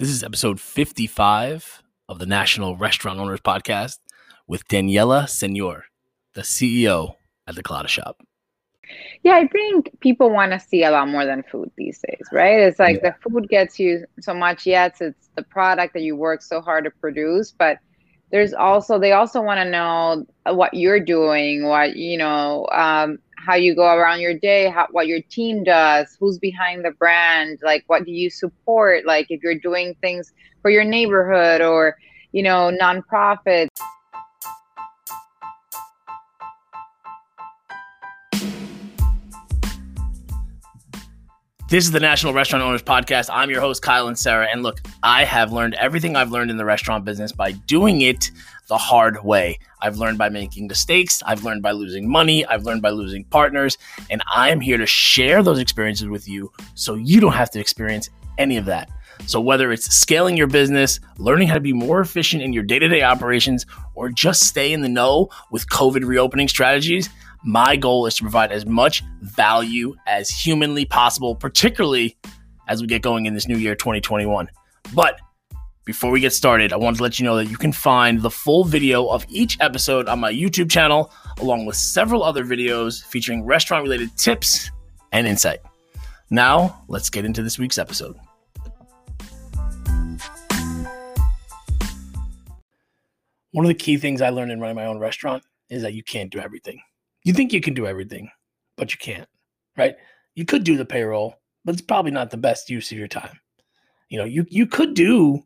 This is episode 55 of the National Restaurant Owners Podcast with Daniella Senior, the CEO at the Colada Shop. Yeah, I think people want to see a lot more than food these days, right? It's like yeah. the food gets you so much. Yes, it's the product that you work so hard to produce, but there's also they also want to know what you're doing, what you know, um, how you go around your day, how, what your team does, who's behind the brand, like what do you support, like if you're doing things for your neighborhood or you know nonprofits. This is the National Restaurant Owners Podcast. I'm your host, Kyle Inserra. And look, I have learned everything I've learned in the restaurant business by doing it the hard way. I've learned by making mistakes. I've learned by losing money. I've learned by losing partners. And I am here to share those experiences with you so you don't have to experience any of that. So, whether it's scaling your business, learning how to be more efficient in your day to day operations, or just stay in the know with COVID reopening strategies, my goal is to provide as much value as humanly possible, particularly as we get going in this new year 2021. But before we get started, I want to let you know that you can find the full video of each episode on my YouTube channel, along with several other videos featuring restaurant related tips and insight. Now, let's get into this week's episode. One of the key things I learned in running my own restaurant is that you can't do everything. You think you can do everything, but you can't, right? You could do the payroll, but it's probably not the best use of your time. You know, you you could do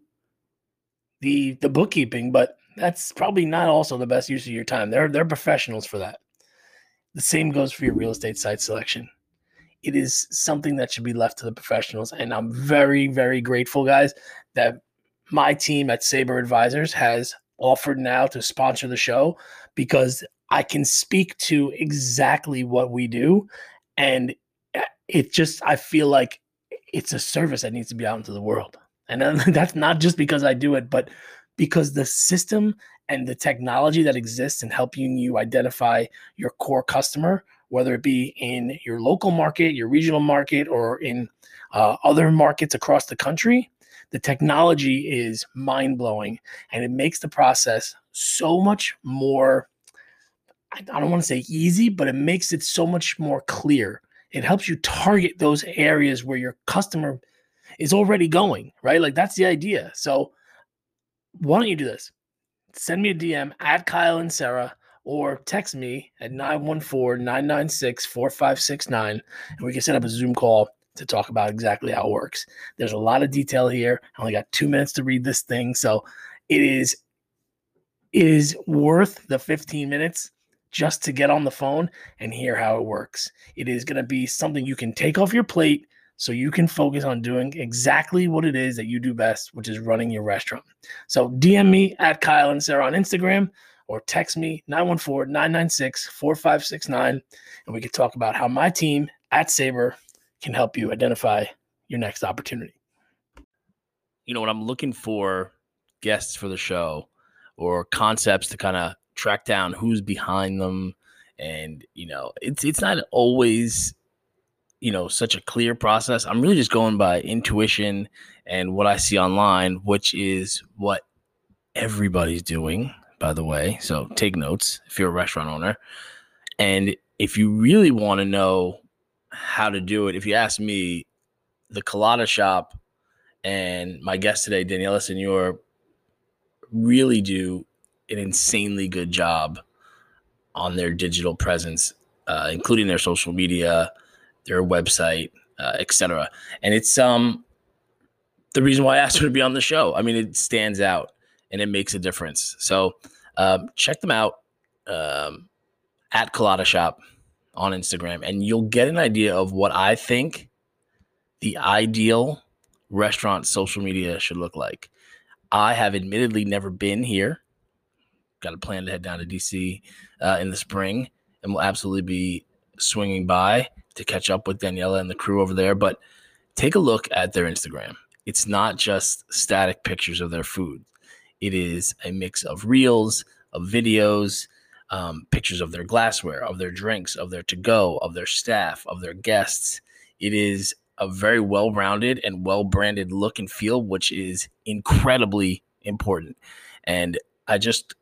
the the bookkeeping, but that's probably not also the best use of your time. They're they're professionals for that. The same goes for your real estate site selection. It is something that should be left to the professionals, and I'm very very grateful, guys, that my team at Sabre Advisors has offered now to sponsor the show because I can speak to exactly what we do. And eh, it just, I feel like it's a service that needs to be out into the world. And that's not just because I do it, but because the system and the technology that exists in helping you identify your core customer, whether it be in your local market, your regional market, or in uh, other markets across the country, the technology is mind blowing and it makes the process so much more I don't want to say easy, but it makes it so much more clear. It helps you target those areas where your customer is already going, right? Like that's the idea. So why don't you do this? Send me a DM at Kyle Inserra or text me at 914-996-4569 and we can set up a Zoom call to talk about exactly how it works. There's a lot of detail here. I only got 2 minutes to read this thing, so it is it is worth the 15 minutes just to get on the phone and hear how it works. It is going to be something you can take off your plate so you can focus on doing exactly what it is that you do best, which is running your restaurant. So DM me at Kyle Inserra on Instagram or text me 914 996 4569 and we can talk about how my team at Sabre can help you identify your next opportunity. You know, when I'm looking for guests for the show or concepts to kind of track down who's behind them. And you know it's it's not always you know such a clear process. I'm really just going by intuition and what i see online which is what everybody's doing by the way. So take notes if you're a restaurant owner. And if you really want to know how to do it if you ask me the colada shop and my guest today Daniella Senior really do an insanely good job on their digital presence, uh, including their social media, their website, uh, etc. And it's um the reason why I asked her to be on the show. I mean, it stands out and it makes a difference. So um, check them out um, at Colada Shop on Instagram, and you'll get an idea of what I think the ideal restaurant social media should look like. I have admittedly never been here got a plan to head down to DC uh, in the spring, and we'll absolutely be swinging by to catch up with Daniella and the crew over there. But take a look at their Instagram. It's not just static pictures of their food. It is a mix of reels, of videos, um, pictures of their glassware, of their drinks, of their to go, of their staff, of their guests. It is a very well rounded and well branded look and feel, which is incredibly important. And I just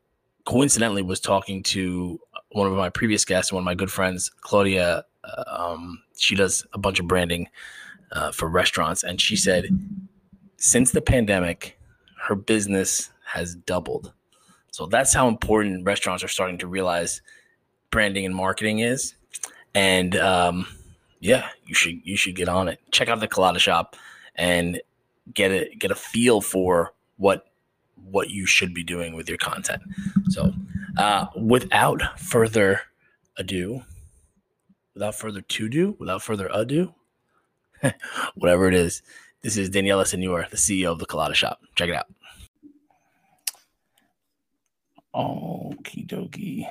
coincidentally was talking to one of my previous guests, one of my good friends, Claudia. Uh, um, she does a bunch of branding uh, for restaurants, and she said since the pandemic, her business has doubled. So that's how important restaurants are starting to realize branding and marketing is. And um, yeah, you should you should get on it. Check out the Colada Shop and get it get a feel for what what you should be doing with your content. So, uh, without further ado, without further to do, without further ado, whatever it is, this is Daniella Senior, the CEO of the Colada Shop. Check it out. Okie dokie.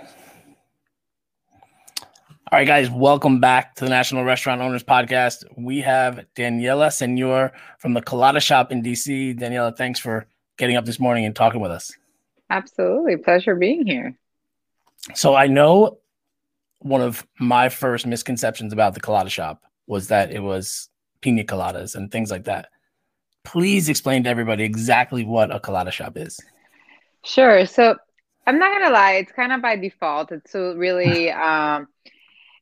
All right, guys, welcome back to the National Restaurant Owners Podcast. We have Daniella Senior from the Colada Shop in DC. Daniella, thanks for getting up this morning and talking with us. Absolutely. Pleasure being here. So I know one of my first misconceptions about the colada shop was that it was pina coladas and things like that. Please explain to everybody exactly what a colada shop is. Sure. So I'm not gonna lie, it's kind of by default. It's so really um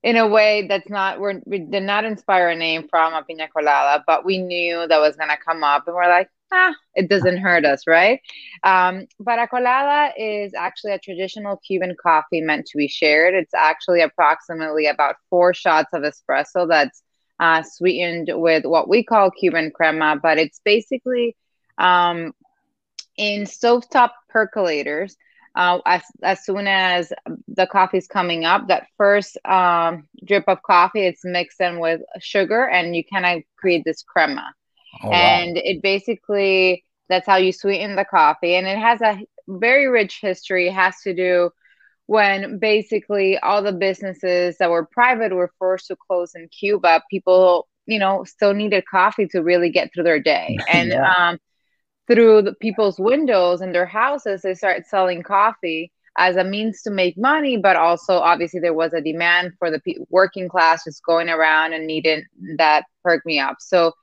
in a way that's not we're, we did not inspire a name from a pina colada, but we knew that was gonna come up, and we're like, ah, it doesn't hurt us, right? Um, but a colada is actually a traditional Cuban coffee meant to be shared. It's actually approximately about four shots of espresso that's uh, sweetened with what we call Cuban crema, but it's basically um, in stovetop percolators. Uh, as, as soon as the coffee is coming up, that first um, drip of coffee, it's mixed in with sugar, and you kind of create this crema. Oh, and it basically that's how you sweeten the coffee, and it has a very rich history. It has to do when basically all the businesses that were private were forced to close in Cuba. People, you know, still needed coffee to really get through their day, and yeah. um, through the people's windows in their houses, they started selling coffee as a means to make money, but also obviously there was a demand for the working class just going around and needing that perk me up. So,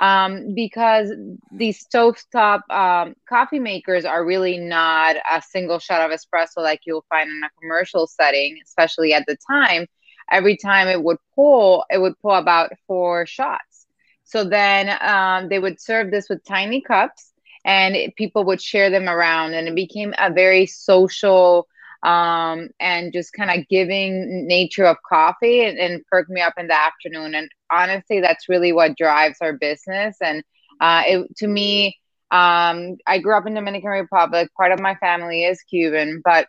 um, because these stovetop um, coffee makers are really not a single shot of espresso like you'll find in a commercial setting, especially at the time. Every time it would pull, it would pull about four shots. So then um, they would serve this with tiny cups and it, people would share them around and it became a very social um, and just kind of giving nature of coffee and, and perk me up in the afternoon. And honestly that's really what drives our business. And uh, it, to me um, i grew up in dominican republic. Part of my family is cuban but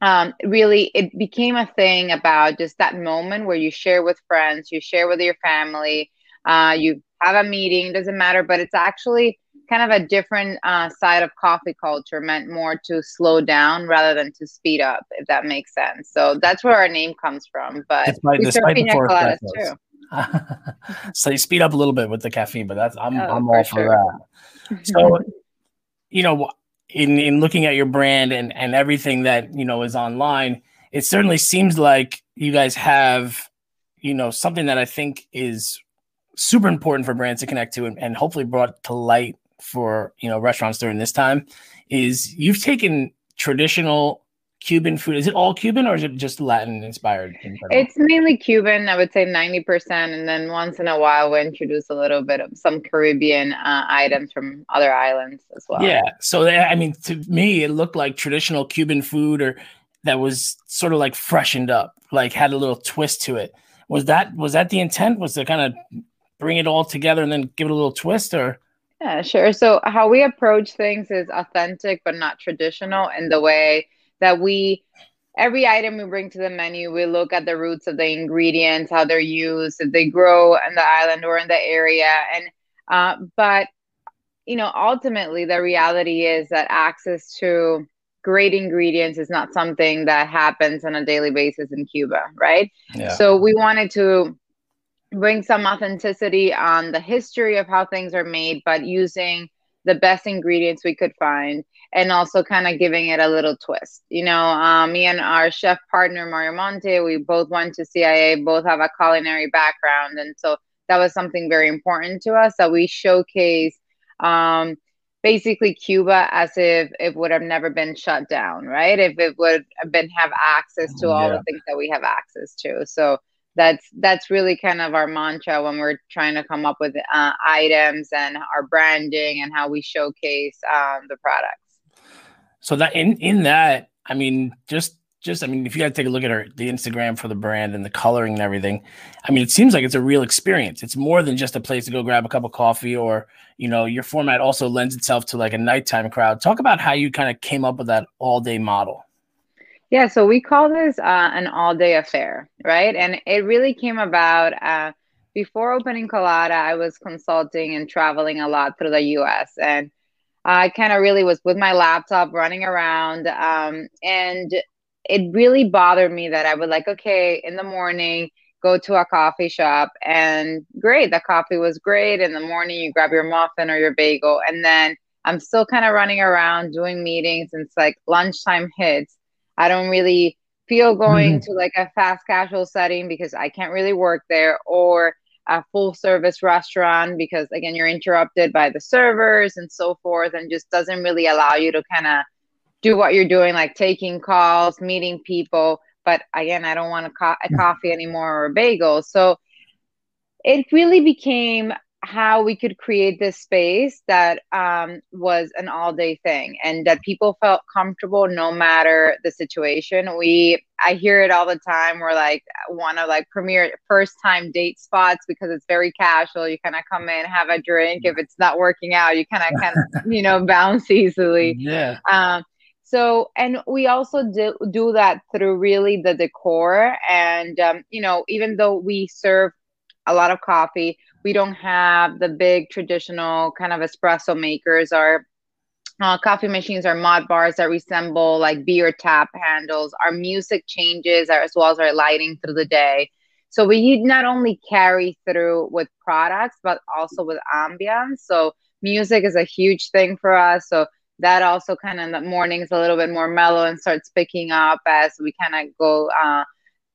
um, really it became a thing about just that moment where you share with friends you share with your family uh, you have a meeting doesn't matter but it's actually kind of a different uh, side of coffee culture meant more to slow down rather than to speed up if that makes sense. So that's where our name comes from but despite, we serve pina coladas too. So you speed up a little bit with the caffeine but that's i'm, oh, I'm all for, sure. that. So you know in in looking at your brand and and everything that you know is online it certainly seems like you guys have you know something that i think is super important for brands to connect to and, and hopefully brought to light for you know restaurants during this time is you've taken traditional Cuban food. Is it all Cuban or is it just Latin inspired? It's mainly Cuban. I would say 90%. And then once in a while, we introduce a little bit of some Caribbean uh, items from other islands as well. Yeah. So, I mean, to me, it looked like traditional Cuban food or that was sort of like freshened up, like had a little twist to it. Was that was that the intent? Was to kind of bring it all together and then give it a little twist or? Yeah, sure. So how we approach things is authentic but not traditional in the way that we every item we bring to the menu, we look at the roots of the ingredients, how they're used, if they grow in the island or in the area. And uh, but you know, ultimately the reality is that access to great ingredients is not something that happens on a daily basis in Cuba, right? Yeah. So we wanted to bring some authenticity on the history of how things are made, but using the best ingredients we could find and also kind of giving it a little twist. You know, um, me and our chef partner, Mario Monte, we both went to CIA, both have a culinary background. And so that was something very important to us that we showcase um, basically Cuba as if it would have never been shut down, right? If it would have been have access to all yeah. the things that we have access to. So that's that's really kind of our mantra when we're trying to come up with uh, items and our branding and how we showcase um, the products. So that in in that, I mean, just just I mean, if you guys take a look at our the Instagram for the brand and the coloring and everything, I mean, it seems like it's a real experience. It's more than just a place to go grab a cup of coffee, or you know, your format also lends itself to like a nighttime crowd. Talk about how you kind of came up with that all day model. Yeah, so we call this uh, an all day affair, right? And it really came about uh, before opening Colada. I was consulting and traveling a lot through the US. And I kind of really was with my laptop running around. Um, and it really bothered me that I would like, okay, in the morning, go to a coffee shop and great, the coffee was great. In the morning, you grab your muffin or your bagel. And then I'm still kind of running around doing meetings. And it's like lunchtime hits I don't really feel going mm-hmm. to like a fast casual setting because I can't really work there or a full service restaurant because again you're interrupted by the servers and so forth and just doesn't really allow you to kind of do what you're doing like taking calls meeting people but again i don't want a, co- a mm. coffee anymore or a bagel so it really became how we could create this space that um, was an all day thing and that people felt comfortable no matter the situation. We i hear it all the time. We're like one of like premier first time date spots because it's very casual. You kind of come in have a drink. If it's not working out you kind of can you know bounce easily. Yeah. Um, so and we also do, do that through really the decor. And um, you know even though we serve a lot of coffee we don't have the big traditional kind of espresso makers or uh, coffee machines are mod bars that resemble like beer tap handles. Our music changes as well as our lighting through the day. So we not only carry through with products, but also with ambience. So music is a huge thing for us. So that also kind of in the mornings a little bit more mellow and starts picking up as we kind of go uh,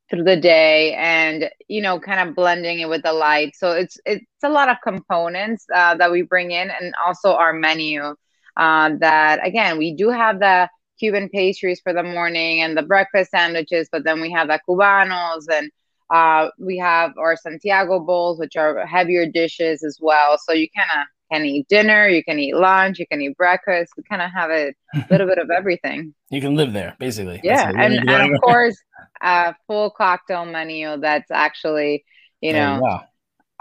through the day and you know kind of blending it with the light. So it's it's a lot of components uh, that we bring in and also our menu uh, that again we do have the cuban pastries for the morning and the breakfast sandwiches but then we have the cubanos and uh, we have our santiago bowls which are heavier dishes as well. So you kind of can eat dinner, you can eat lunch, you can eat breakfast. We kind of have a little bit of everything. You can live there, basically. Yeah, and, and of course, a full cocktail menu that's actually, you know, oh,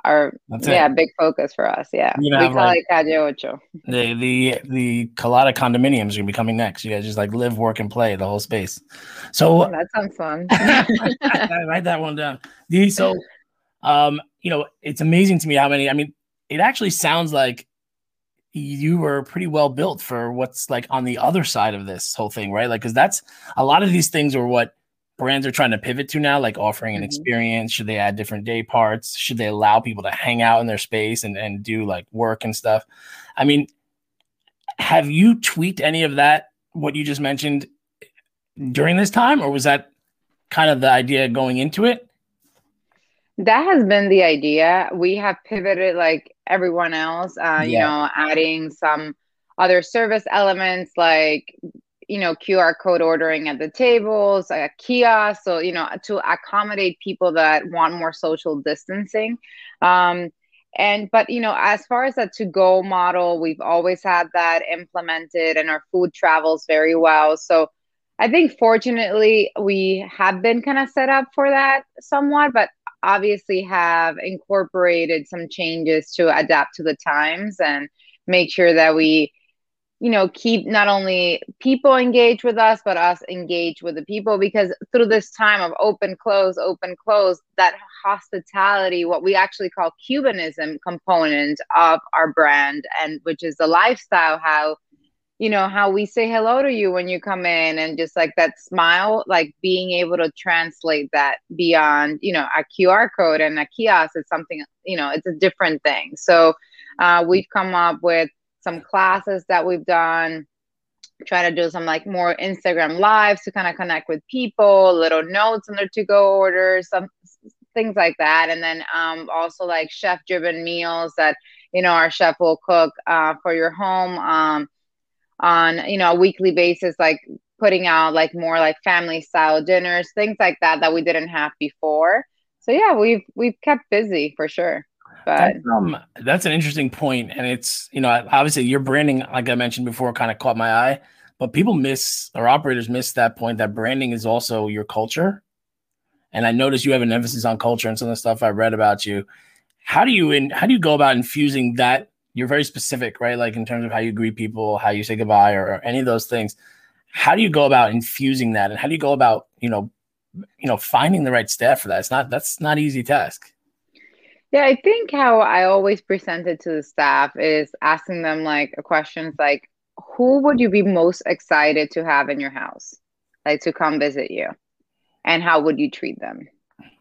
our that's yeah, it. big focus for us. Yeah, we call like, it Calle Ocho. The the the Colada condominiums are gonna be coming next. You guys just like live, work, and play the whole space. So oh, that sounds fun. write that one down. The so, um, you know, it's amazing to me how many. I mean, it actually sounds like you were pretty well built for what's like on the other side of this whole thing, right? Like, because that's a lot of these things are what brands are trying to pivot to now, like offering an mm-hmm. experience. Should they add different day parts? Should they allow people to hang out in their space and, and do like work and stuff? I mean, have you tweaked any of that, what you just mentioned during this time, or was that kind of the idea going into it? That has been the idea. We have pivoted like everyone else, uh, yeah. you know, adding some other service elements like you know qr code ordering at the tables a kiosk so you know to accommodate people that want more social distancing um, and but you know as far as that to go model we've always had that implemented and our food travels very well so i think fortunately we have been kind of set up for that somewhat but obviously have incorporated some changes to adapt to the times and make sure that we you know keep not only people engaged with us but us engaged with the people because through this time of open close open close that hospitality what we actually call cubanism component of our brand and which is the lifestyle how you know how we say hello to you when you come in and just like that smile like being able to translate that beyond you know a qr code and a kiosk is something you know it's a different thing. So uh, we've come up with some classes that we've done try to do some like more instagram lives to kind of connect with people little notes on their to go orders some things like that. And then um, also like chef driven meals that you know our chef will cook uh, for your home. Um, on you know a weekly basis like putting out like more like family style dinners things like that that we didn't have before. So yeah we've we've kept busy for sure but that's, um, that's an interesting point and it's you know obviously your branding like i mentioned before kind of caught my eye but people miss or operators miss that point that branding is also your culture. And i notice you have an emphasis on culture and some of the stuff i read about you. How do you in how do you go about infusing that you're very specific right? Like in terms of how you greet people how you say goodbye or, or any of those things. How do you go about infusing that? And how do you go about you know you know finding the right staff for that? It's not that's not easy task. Yeah i think how i always present it to the staff is asking them like questions like who would you be most excited to have in your house? Like to come visit you? And how would you treat them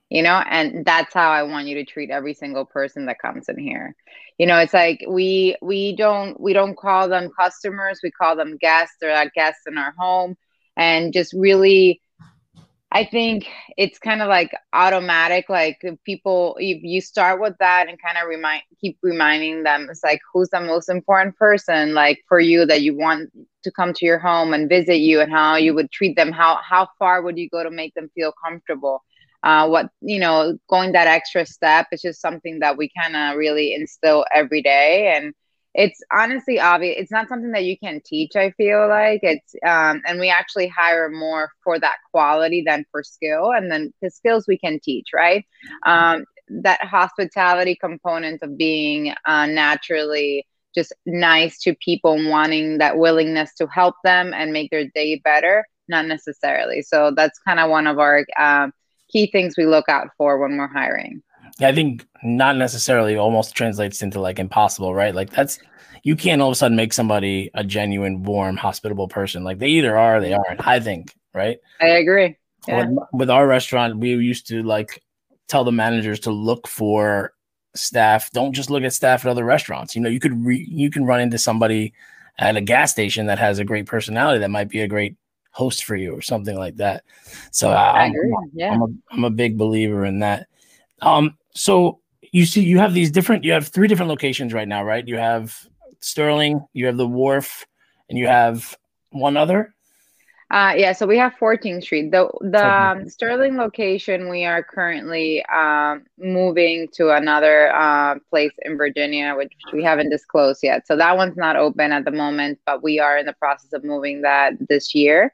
you know and that's how i want you to treat every single person that comes in here. You know it's like we we don't we don't call them customers we call them guests they're like guests in our home. And just really i think it's kind of like automatic like people if you start with that and kind of remind keep reminding them it's like who's the most important person like for you that you want to come to your home and visit you and how you would treat them how how far would you go to make them feel comfortable uh, what you know going that extra step is just something that we kind of really instill every day. And it's honestly obvious it's not something that you can teach i feel like. It's um, and we actually hire more for that quality than for skill and then the skills we can teach right? Um, that hospitality component of being uh, naturally just nice to people wanting that willingness to help them and make their day better not necessarily. So that's kind of one of our um, key things we look out for when we're hiring. Yeah, I think not necessarily almost translates into like impossible, right? Like that's you can't all of a sudden make somebody a genuine, warm, hospitable person. Like they either are or they aren't. I think, right? I agree. Yeah. With, with our restaurant, we used to like tell the managers to look for staff. Don't just look at staff at other restaurants. You know, you could re- you can run into somebody at a gas station that has a great personality that might be a great host for you or something like that. So uh, I'm, yeah. I'm, a, I'm a big believer in that. Um, so you see, you have these different, you have three different locations right now, right? You have Sterling, you have the Wharf, and you have one other. Uh, yeah, so we have 14th Street. The the um, Sterling location, we are currently um, moving to another uh, place in Virginia, which we haven't disclosed yet. So that one's not open at the moment, but we are in the process of moving that this year.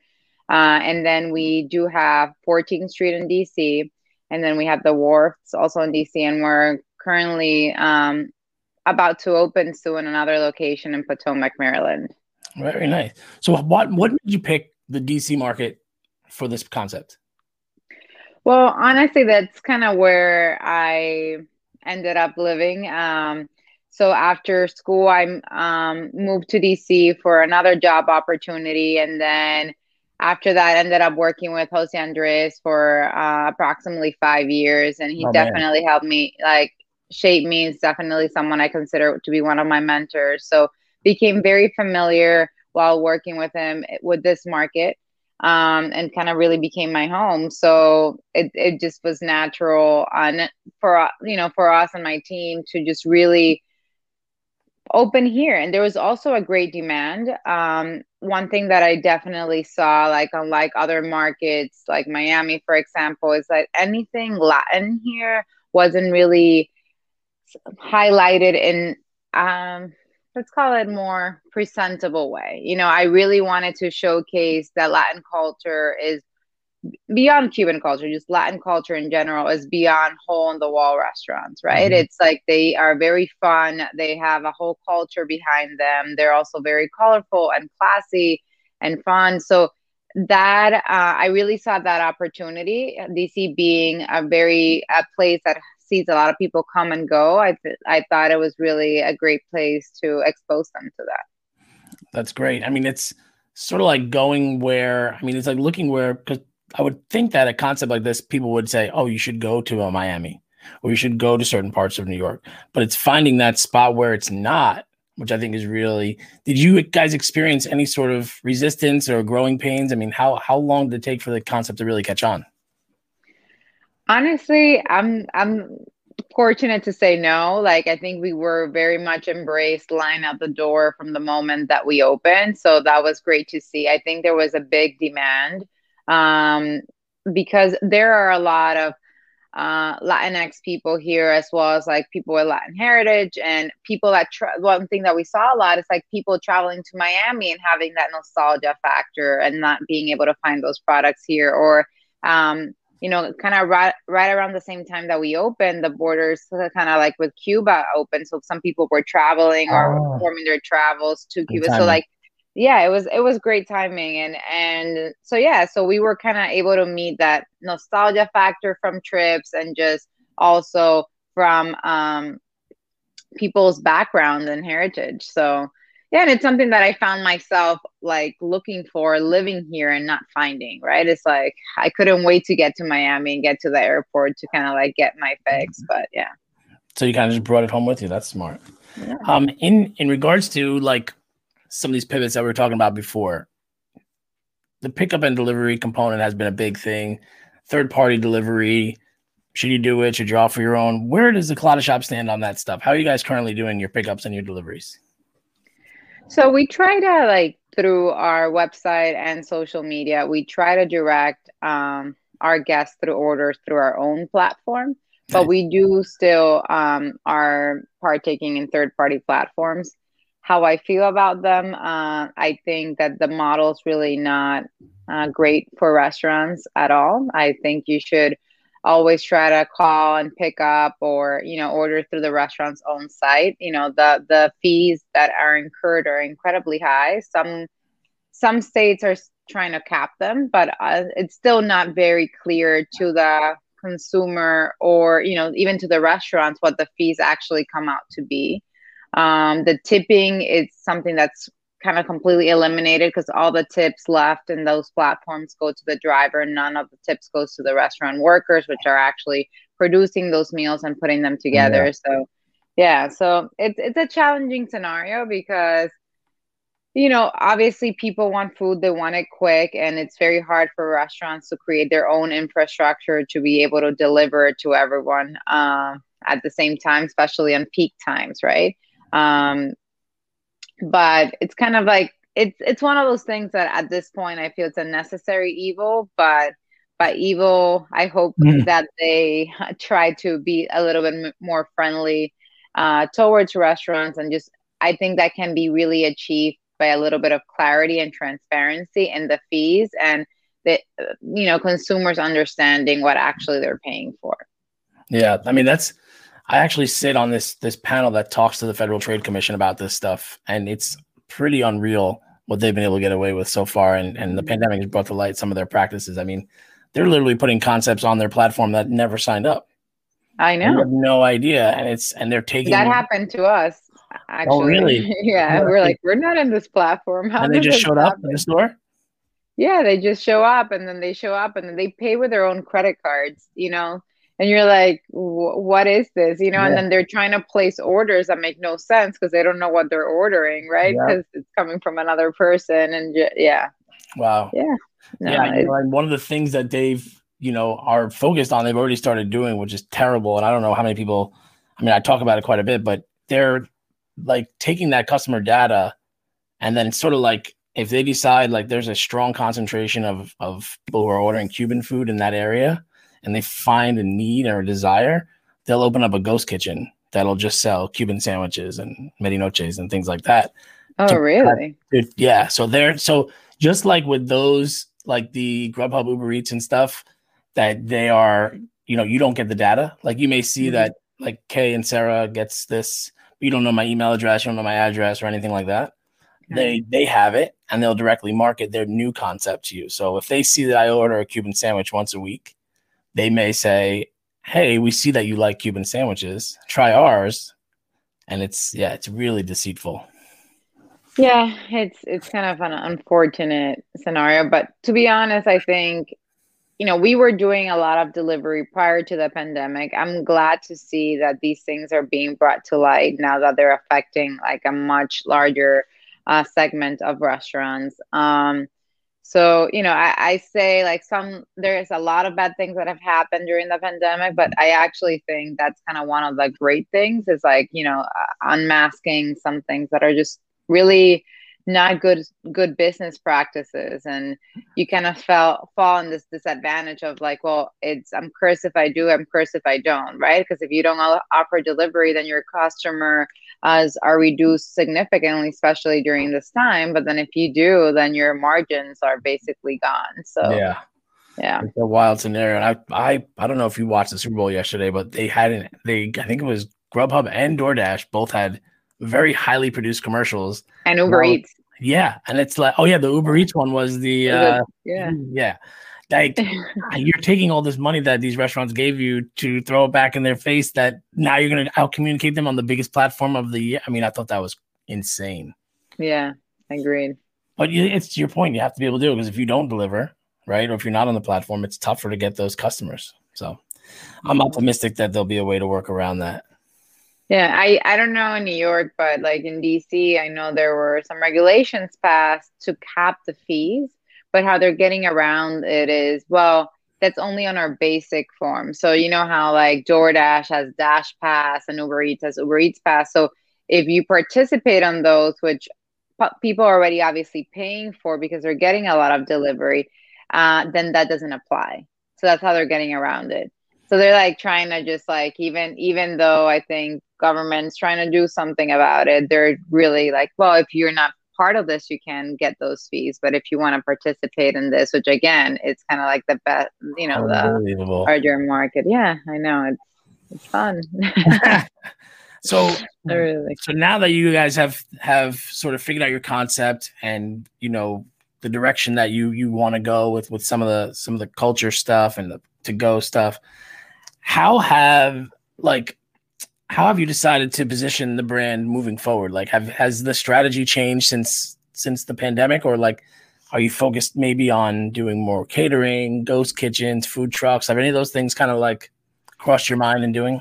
Uh, and then we do have 14th Street in DC. And then we have the Wharfs also in DC. And we're currently um, about to open soon another location in Potomac, Maryland. Very nice. So, what what made you pick the DC market for this concept? Well, honestly, that's kind of where I ended up living. Um, so after school, I um, moved to DC for another job opportunity, and then after that, I ended up working with Jose Andres for uh, approximately five years, and he oh, definitely man. helped me like shape me. Is definitely someone I consider to be one of my mentors. So became very familiar while working with him with this market, um, and kind of really became my home. So it it just was natural on for you know for us and my team to just really open here and there was also a great demand um, one thing that i definitely saw like unlike other markets like miami for example is that anything latin here wasn't really highlighted in um, let's call it more presentable way. You know i really wanted to showcase that latin culture is beyond Cuban culture, just Latin culture in general is beyond hole in the wall restaurants, right? Mm-hmm. It's like they are very fun. They have a whole culture behind them. They're also very colorful and classy and fun. So that uh, I really saw that opportunity. DC being a very a place that sees a lot of people come and go. I th- I thought it was really a great place to expose them to that. That's great. I mean, it's sort of like going where I mean, it's like looking where because I would think that a concept like this, people would say, "Oh, you should go to a Miami, or you should go to certain parts of New York." But it's finding that spot where it's not, which I think is really. Did you guys experience any sort of resistance or growing pains? I mean, how how long did it take for the concept to really catch on? Honestly, I'm I'm fortunate to say no. Like I think we were very much embraced line out the door from the moment that we opened. So that was great to see. I think there was a big demand um, because there are a lot of uh, Latinx people here, as well as like people with Latin heritage and people that tra- one thing that we saw a lot is like people traveling to Miami and having that nostalgia factor and not being able to find those products here, or um, you know, kind of right right around the same time that we opened, the borders kind of like with Cuba open, so some people were traveling or oh. performing their travels to Cuba. So like yeah it was it was great timing and and so yeah so we were kind of able to meet that nostalgia factor from trips and just also from um people's background and heritage so yeah and it's something that i found myself like looking for living here and not finding right it's like i couldn't wait to get to miami and get to the airport to kind of like get my fix mm-hmm. but yeah so you kind of just brought it home with you that's smart yeah. um in in regards to like some of these pivots that we were talking about before. The pickup and delivery component has been a big thing. Third party delivery, should you do it? Should you offer your own? Where does the Colada shop stand on that stuff? How are you guys currently doing your pickups and your deliveries? So we try to like through our website and social media, we try to direct um, our guests through orders through our own platform, but we do still um, are partaking in third party platforms how I feel about them. Uh, I think that the model is really not uh, great for restaurants at all. I think you should always try to call and pick up or you know order through the restaurant's own site you know the the fees that are incurred are incredibly high some some states are trying to cap them but uh, it's still not very clear to the consumer or you know even to the restaurants what the fees actually come out to be um, the tipping is something that's kind of completely eliminated because all the tips left in those platforms go to the driver. And none of the tips goes to the restaurant workers, which are actually producing those meals and putting them together. Yeah. So yeah, so it's it's a challenging scenario because you know obviously people want food they want it quick and it's very hard for restaurants to create their own infrastructure to be able to deliver it to everyone uh, at the same time especially on peak times right um, but it's kind of like it's it's one of those things that at this point I feel it's a necessary evil, but by evil I hope mm. that they try to be a little bit more friendly uh, towards restaurants and just I think that can be really achieved by a little bit of clarity and transparency in the fees and the you know consumers understanding what actually they're paying for. Yeah, I mean that's I actually sit on this this panel that talks to the Federal Trade Commission about this stuff, and it's pretty unreal what they've been able to get away with so far. And and the mm-hmm. pandemic has brought to light some of their practices. I mean, they're literally putting concepts on their platform that never signed up. I know. have no idea, and it's and they're taking that happened to us. Oh, actually. Oh, really? yeah, yeah, we're like we're not in this platform. How and they just showed happen? up in the store. Yeah, they just show up, and then they show up, and then they pay with their own credit cards. You know, and you're like what is this? You know yeah. and then they're trying to place orders that make no sense because they don't know what they're ordering right? Because yeah. it's coming from another person and yeah. Wow. Yeah. No, yeah you know, and one of the things that they've you know are focused on they've already started doing which is terrible and i don't know how many people i mean i talk about it quite a bit but they're like taking that customer data and then sort of like if they decide like there's a strong concentration of of people who are ordering cuban food in that area and they find a need or a desire, they'll open up a ghost kitchen that'll just sell Cuban sandwiches and medianoches and things like that. Oh, to, really? Uh, yeah. So they're so just like with those, like the Grubhub, Uber Eats, and stuff, that they are, you know, you don't get the data. Like you may see mm-hmm. that, like Kyle Inserra gets this, but you don't know my email address, you don't know my address or anything like that. They they have it and they'll directly market their new concept to you. So if they see that I order a Cuban sandwich once a week, they may say, Hey, we see that you like Cuban sandwiches. Try ours. And it's, yeah, it's really deceitful. Yeah, it's it's kind of an unfortunate scenario, but to be honest, I think you know, we were doing a lot of delivery prior to the pandemic. I'm glad to see that these things are being brought to light now that they're affecting like a much larger uh, segment of restaurants. Um, So, you know, I, I say like some, there's a lot of bad things that have happened during the pandemic, but I actually think that's kind of one of the great things is like, you know, uh, unmasking some things that are just really not good good business practices. And you kind of fell fall in this disadvantage of like well it's i'm cursed if i do i'm cursed if i don't right? Because if you don't offer delivery then your customer as are reduced significantly especially during this time. But then if you do then your margins are basically gone. So yeah. yeah. It's a wild scenario. And i i i don't know if you watched the super bowl yesterday but they hadn't they i think it was grubhub and doordash both had very highly produced commercials. And Uber Eats. Yeah. And it's like, oh yeah, the Uber Eats one was the uh yeah. Yeah. Like you're taking all this money that these restaurants gave you to throw it back in their face that now you're gonna out communicate them on the biggest platform of the year. I mean, I thought that was insane. Yeah, agreed. But it's your point. You have to be able to do it because if you don't deliver, right, or if you're not on the platform, it's tougher to get those customers. So I'm optimistic that there'll be a way to work around that. Yeah, I, I don't know in New York, but like in DC, I know there were some regulations passed to cap the fees, but how they're getting around it is well, that's only on our basic form. So you know how like DoorDash has Dash Pass and Uber Eats has Uber Eats Pass. So if you participate on those, which people are already obviously paying for because they're getting a lot of delivery, uh, then that doesn't apply. So that's how they're getting around it. So they're like trying to just like even even though I think government's trying to do something about it. They're really like, well, if you're not part of this, you can get those fees. But if you want to participate in this, which again, it's kind of like the best, you know, the larger market. Yeah, I know it's it's fun. so really. so now that you guys have have sort of figured out your concept and you know the direction that you you want to go with with some of the some of the culture stuff and the to go stuff how have like how have you decided to position the brand moving forward? Like, have has the strategy changed since since the pandemic, or like, are you focused maybe on doing more catering, ghost kitchens, food trucks? Have any of those things kind of like crossed your mind in doing?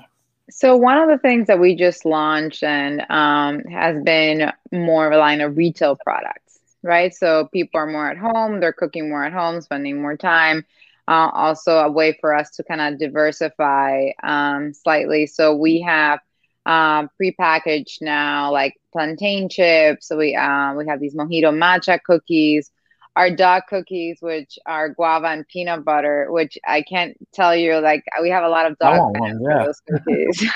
So one of the things that we just launched and um, has been more of a line of retail products, right? So people are more at home, they're cooking more at home, spending more time. Uh, also, a way for us to kind of diversify um, slightly. So we have um, prepackaged now, like plantain chips. So we uh, we have these mojito matcha cookies, our dog cookies, which are guava and peanut butter. Which I can't tell you, like we have a lot of dog oh, fans yeah. for those cookies,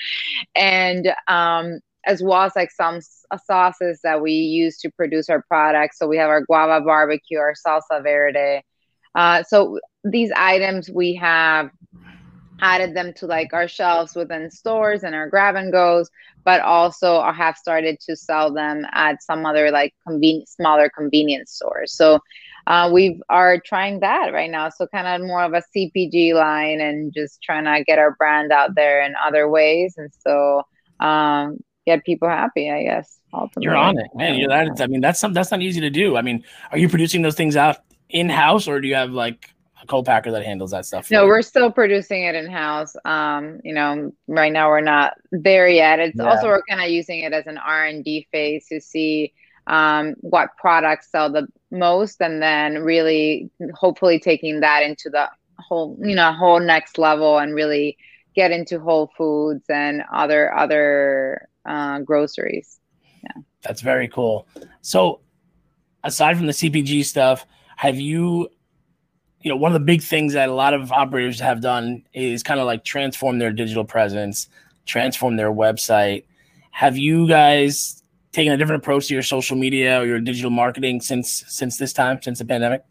and um, as well as like some sauces that we use to produce our products. So we have our guava barbecue, our salsa verde. Uh, so these items we have added them to like our shelves within stores and our grab and goes but also I have started to sell them at some other like convenient smaller convenience stores. So uh, we are trying that right now. So kind of more of a cpg line and just trying to get our brand out there in other ways. And so um, get people happy i guess ultimately. you're on it man. You're that, i mean that's something that's not easy to do. I mean are you producing those things out in house or do you have like a co-packer that handles that stuff. No, you. we're still producing it in house. Um, you know, right now we're not there yet. It's yeah. also we're kind of using it as an R and D phase to see um, what products sell the most, and then really hopefully taking that into the whole, you know, whole next level and really get into Whole Foods and other other uh, groceries. Yeah, that's very cool. So, aside from the CPG stuff, have you you know, one of the big things that a lot of operators have done is kind of like transform their digital presence, transform their website. Have you guys taken a different approach to your social media or your digital marketing since since this time, since the pandemic?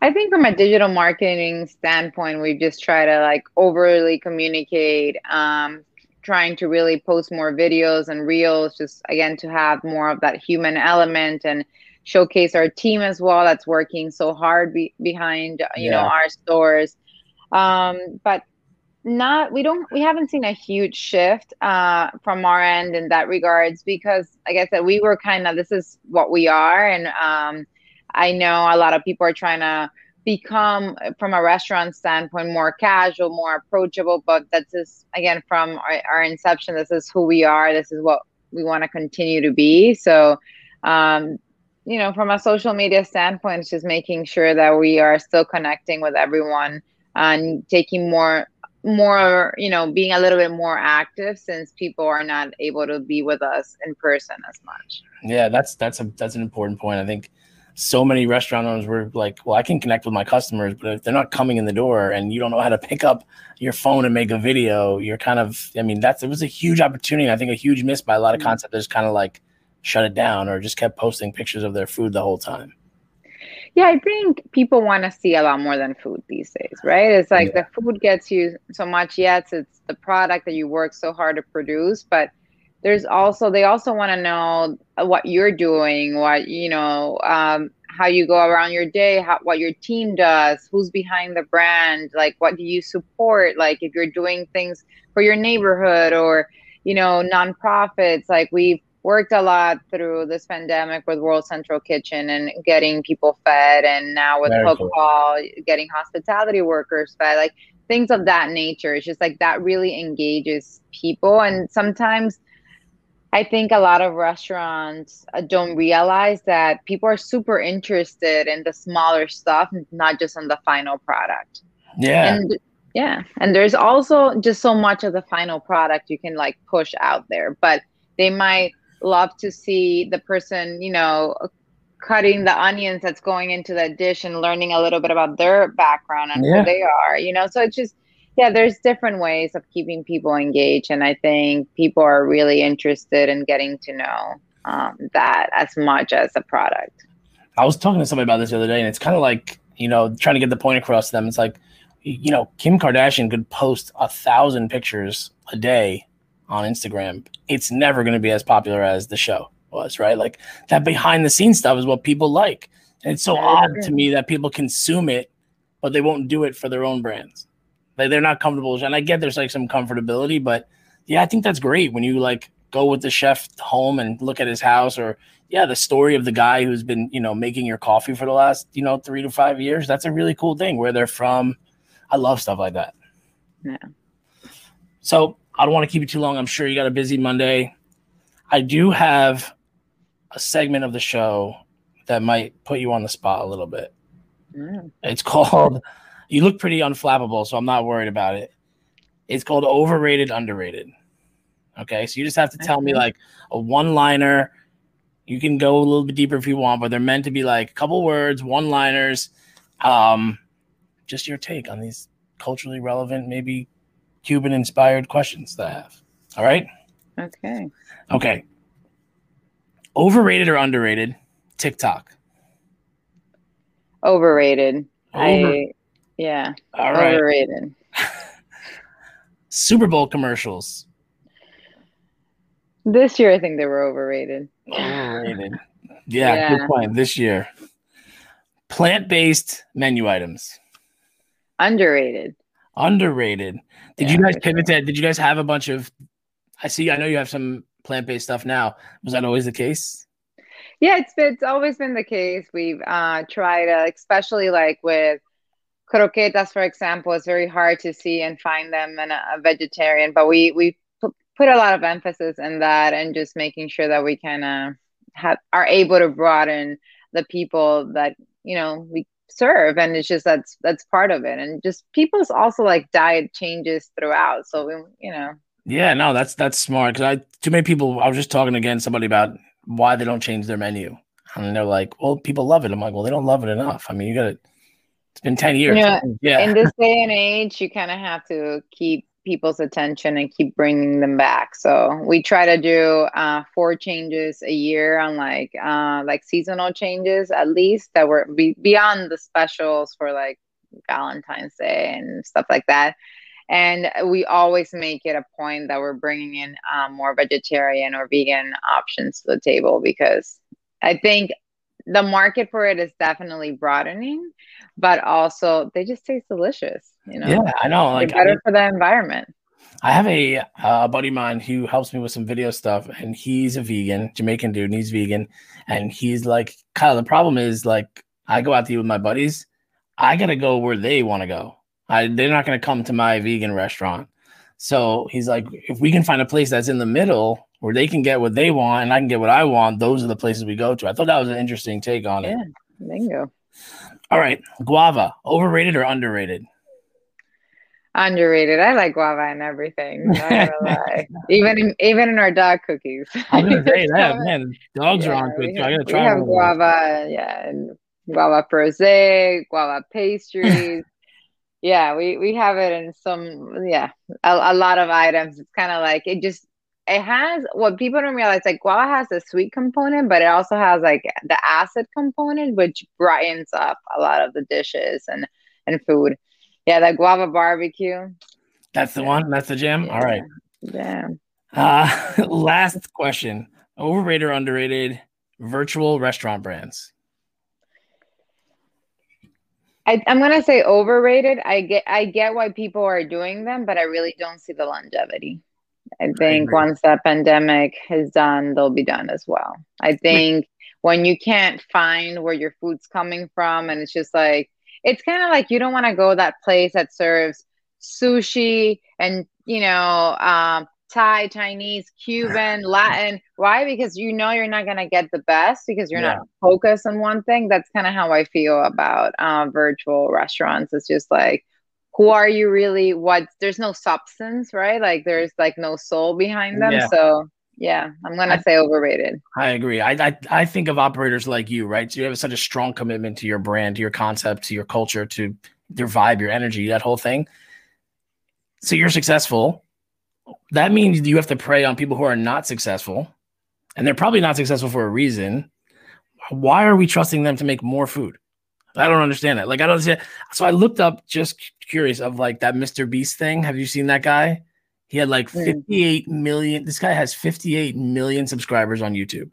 I think from a digital marketing standpoint, we just try to like overly communicate, um, trying to really post more videos and reels, just again to have more of that human element and showcase our team as well that's working so hard be- behind you yeah. know our stores um, but not we don't we haven't seen a huge shift uh, from our end in that regards because like i said we were kind of this is what we are and um, i know a lot of people are trying to become from a restaurant standpoint more casual more approachable but that's just again from our, our inception this is who we are this is what we want to continue to be so um, you know, from a social media standpoint, it's just making sure that we are still connecting with everyone and taking more more you know being a little bit more active since people are not able to be with us in person as much. Yeah that's that's a that's an important point. I think so many restaurant owners were like well i can connect with my customers but if they're not coming in the door and you don't know how to pick up your phone and make a video you're kind of i mean that's it was a huge opportunity i think a huge miss by a lot of mm-hmm. concepts. Kind of like shut it down or just kept posting pictures of their food the whole time yeah, I think people want to see a lot more than food these days, right? It's like yeah. the food gets you so much. Yes, it's the product that you work so hard to produce, but there's also they also want to know what you're doing, what you know, um, how you go around your day, how, what your team does, who's behind the brand, like what do you support, like if you're doing things for your neighborhood or you know nonprofits, like we've worked a lot through this pandemic with World Central Kitchen and getting people fed, and now with Hook cool. Hall, getting hospitality workers fed, like things of that nature. It's just like that really engages people, and sometimes. I think a lot of restaurants uh, don't realize that people are super interested in the smaller stuff, not just on the final product. Yeah. And yeah. And there's also just so much of the final product you can like push out there, but they might love to see the person, you know, cutting the onions that's going into that dish and learning a little bit about their background and yeah. who they are, you know. So it's just yeah, there's different ways of keeping people engaged, and I think people are really interested in getting to know um, that as much as the product. I was talking to somebody about this the other day, and it's kind of like you know trying to get the point across to them. It's like you know Kim Kardashian could post a thousand pictures a day on Instagram, it's never going to be as popular as the show was, right? Like that behind the scenes stuff is what people like. And it's so odd to me that people consume it, but they won't do it for their own brands. Like they're not comfortable. And I get there's like some comfortability, but yeah, I think that's great when you like go with the chef home and look at his house or yeah, the story of the guy who's been, you know, making your coffee for the last, you know, three to five years. That's a really cool thing where they're from. I love stuff like that. Yeah. So I don't want to keep you too long. I'm sure you got a busy Monday. I do have a segment of the show that might put you on the spot a little bit. Mm. It's called You Look Pretty Unflappable, so I'm not worried about it. It's called Overrated Underrated. Okay, so you just have to tell me like a one liner. You can go a little bit deeper if you want, but they're meant to be like a couple words, one liners. Um, just your take on these culturally relevant, maybe Cuban inspired questions that I have. All right. Okay. Okay. Overrated or underrated? TikTok. Overrated. Over- I yeah. All right. Overrated. Super Bowl commercials. This year, I think they were overrated. Overrated. Yeah, yeah. good point. This year, plant-based menu items. Underrated. Underrated. Did yeah, you guys pivot? Did you guys have a bunch of? I see. I know you have some plant based stuff now. Was that always the case? Yeah, it's it's always been the case. We've uh, tried, uh, especially like with croquetas, for example. It's very hard to see and find them in a, a vegetarian, but we we put a lot of emphasis in that and just making sure that we can uh, have are able to broaden the people that you know we serve and it's just that's that's part of it. And just people's also like diet changes throughout so we, you know. Yeah no that's that's smart because i too many people i was just talking again somebody about why they don't change their menu. And they're like well people love it. I'm like well they don't love it enough. I mean you gotta it's been 10 years. You know, yeah. In this day and age you kind of have to keep people's attention and keep bringing them back. So we try to do uh, four changes a year on like uh, like seasonal changes at least that were be- beyond the specials for like Valentine's Day and stuff like that. And we always make it a point that we're bringing in um, more vegetarian or vegan options to the table because I think the market for it is definitely broadening, but also they just taste delicious. You know, yeah, I know. Like better I mean, for the environment. I have a uh, buddy of mine who helps me with some video stuff, and he's a vegan, Jamaican dude, and he's vegan. And he's like, Kyle, the problem is like, I go out to eat with my buddies. I gotta go where they want to go. I, they're not gonna come to my vegan restaurant. So he's like, if we can find a place that's in the middle where they can get what they want and I can get what I want, those are the places we go to. I thought that was an interesting take on it. Yeah, it. bingo. All right, guava, overrated or underrated? Underrated. I like guava and everything. Not gonna lie. Even in even in our dog cookies. I'm gonna say that, man. Dogs are on we so I have, gotta we have one of those. guava, yeah, and guava prosaic, guava pastries. yeah, we we have it in some, yeah, a, a lot of items. It's kind of like it just it has what people don't realize. Like guava has a sweet component, but it also has like the acid component, which brightens up a lot of the dishes and and food. Yeah, the guava barbecue. That's the Yeah. one. That's the jam. All right. Yeah. Uh, last question: overrated or underrated virtual restaurant brands? I, I'm gonna say overrated. I get I get why people are doing them, but I really don't see the longevity. I think agree. once that pandemic is done, they'll be done as well. I think when you can't find where your food's coming from, and it's just like it's kind of like you don't want to go that place that serves sushi and you know um, Thai, Chinese, Cuban, Latin. Why? Because you know you're not gonna get the best because you're Yeah. not focused on one thing. That's kind of how I feel about uh, virtual restaurants. It's just like, who are you really? What? There's no substance, right? Like there's like no soul behind them. Yeah. So yeah, I'm gonna I- say overrated. I agree. I, I I think of operators like you, right? So you have such a strong commitment to your brand, to your concept, to your culture, to your vibe, your energy, that whole thing. So you're successful. That means you have to prey on people who are not successful, and they're probably not successful for a reason. Why are we trusting them to make more food? I don't understand that. Like I don't understand. So I looked up just curious of like that Mr. Beast thing. Have you seen that guy? He had like Mm. 58 million. This guy has 58 million subscribers on YouTube.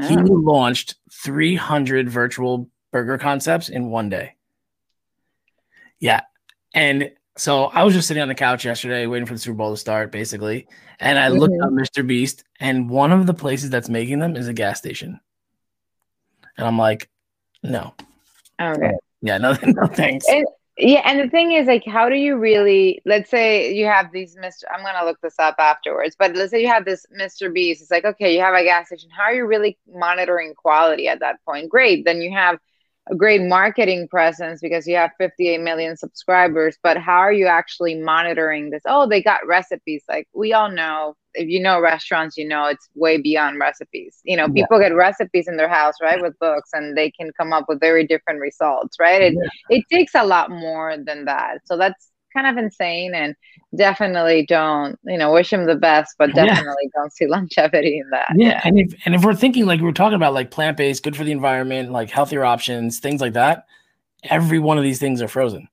He Oh. launched 300 virtual burger concepts in one day. Yeah. And so I was just sitting on the couch yesterday waiting for the Super Bowl to start, basically. And I looked up Mr. Beast, and one of the places that's making them is a gas station. And I'm like, no. Okay. Yeah, no, no thanks. And yeah, and the thing is, like, how do you really? Let's say you have these Mr. I'm gonna look this up afterwards, but let's say you have this Mr. Beast. It's like, okay, you have a gas station. How are you really monitoring quality at that point? Great, then you have a great marketing presence because you have 58 million subscribers. But how are you actually monitoring this? Oh, they got recipes. Like we all know, if you know restaurants, you know it's way beyond recipes. You know, Yeah. people get recipes in their house, right, with books, and they can come up with very different results, right? It, it takes a lot more than that. So that's kind of insane and definitely don't, you know, wish him the best, but Yeah. definitely don't see longevity in that. yeah, and if and if we're thinking like we were talking about like plant based, good for the environment, like healthier options, things like that, every one of these things are frozen.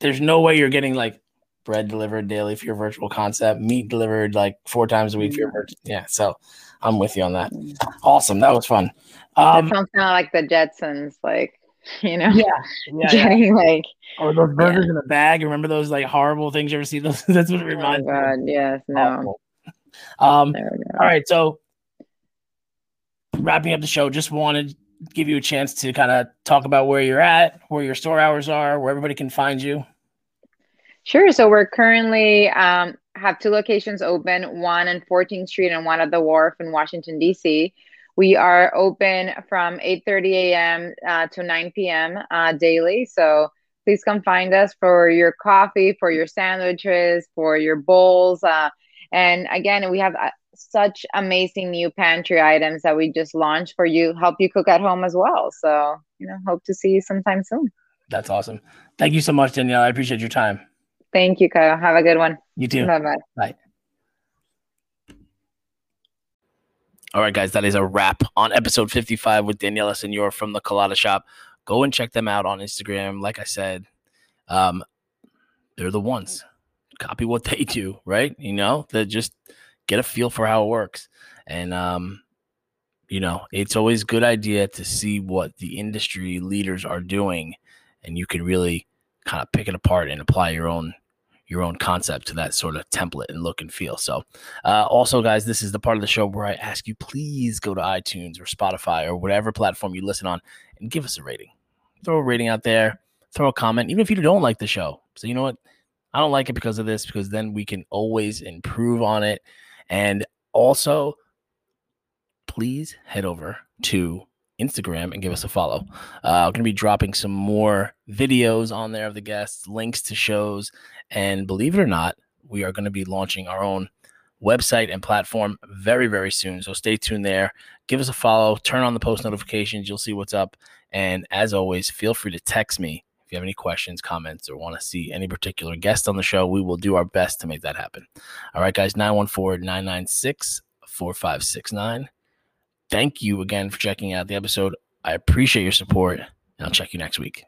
There's no way you're getting like bread delivered daily for your virtual concept, meat delivered like four times a week for your virtual. Yeah, so I'm with you on that. Awesome, that was fun. That Um, sounds kind of like the Jetsons, like, you know, yeah, yeah, yeah. like, Or those burgers in a bag. Remember those like horrible things you ever see? Those that's what it oh reminds me. of. God, yes, no. Um, There we go. All right, so wrapping up the show, just wanted to give you a chance to kind of talk about where you're at, where your store hours are, where everybody can find you. Sure. So we're currently um, have two locations open, one on 14th Street and one at the Wharf in Washington D.C. We are open from 8:30 a.m. Uh, to 9 p.m. Uh, daily. So please come find us for your coffee, for your sandwiches, for your bowls. Uh, and again, we have uh, such amazing new pantry items that we just launched for you, help you cook at home as well. So you know, hope to see you sometime soon. That's awesome. Thank you so much, Daniella. I appreciate your time. Thank you, Kyle. Have a good one. You too. Bye bye. All right, guys, that is a wrap on episode 55 with Daniella Senior from the Colada Shop. Go and check them out on Instagram. Like I said, um, they're the ones. Copy what they do, right? You know, that just get a feel for how it works. And um, you know, it's always a good idea to see what the industry leaders are doing, and you can really kind of pick it apart and apply your own your own concept to that sort of template and look and feel. So, uh, also, guys, this is the part of the show where I ask you please go to iTunes or Spotify or whatever platform you listen on and give us a rating. Throw a rating out there, throw a comment, even if you don't like the show. So, you know what? I don't like it because of this, because then we can always improve on it. And also, please head over to Instagram and give us a follow. Uh, I'm going to be dropping some more videos on there of the guests, links to shows, and believe it or not, we are going to be launching our own website and platform very, very soon. So stay tuned there. Give us a follow, turn on the post notifications. You'll see what's up. And as always, feel free to text me if you have any questions, comments, or want to see any particular guest on the show. We will do our best to make that happen. All right, guys, 914 996 4569. Thank you again for checking out the episode. I appreciate your support, and I'll check you next week.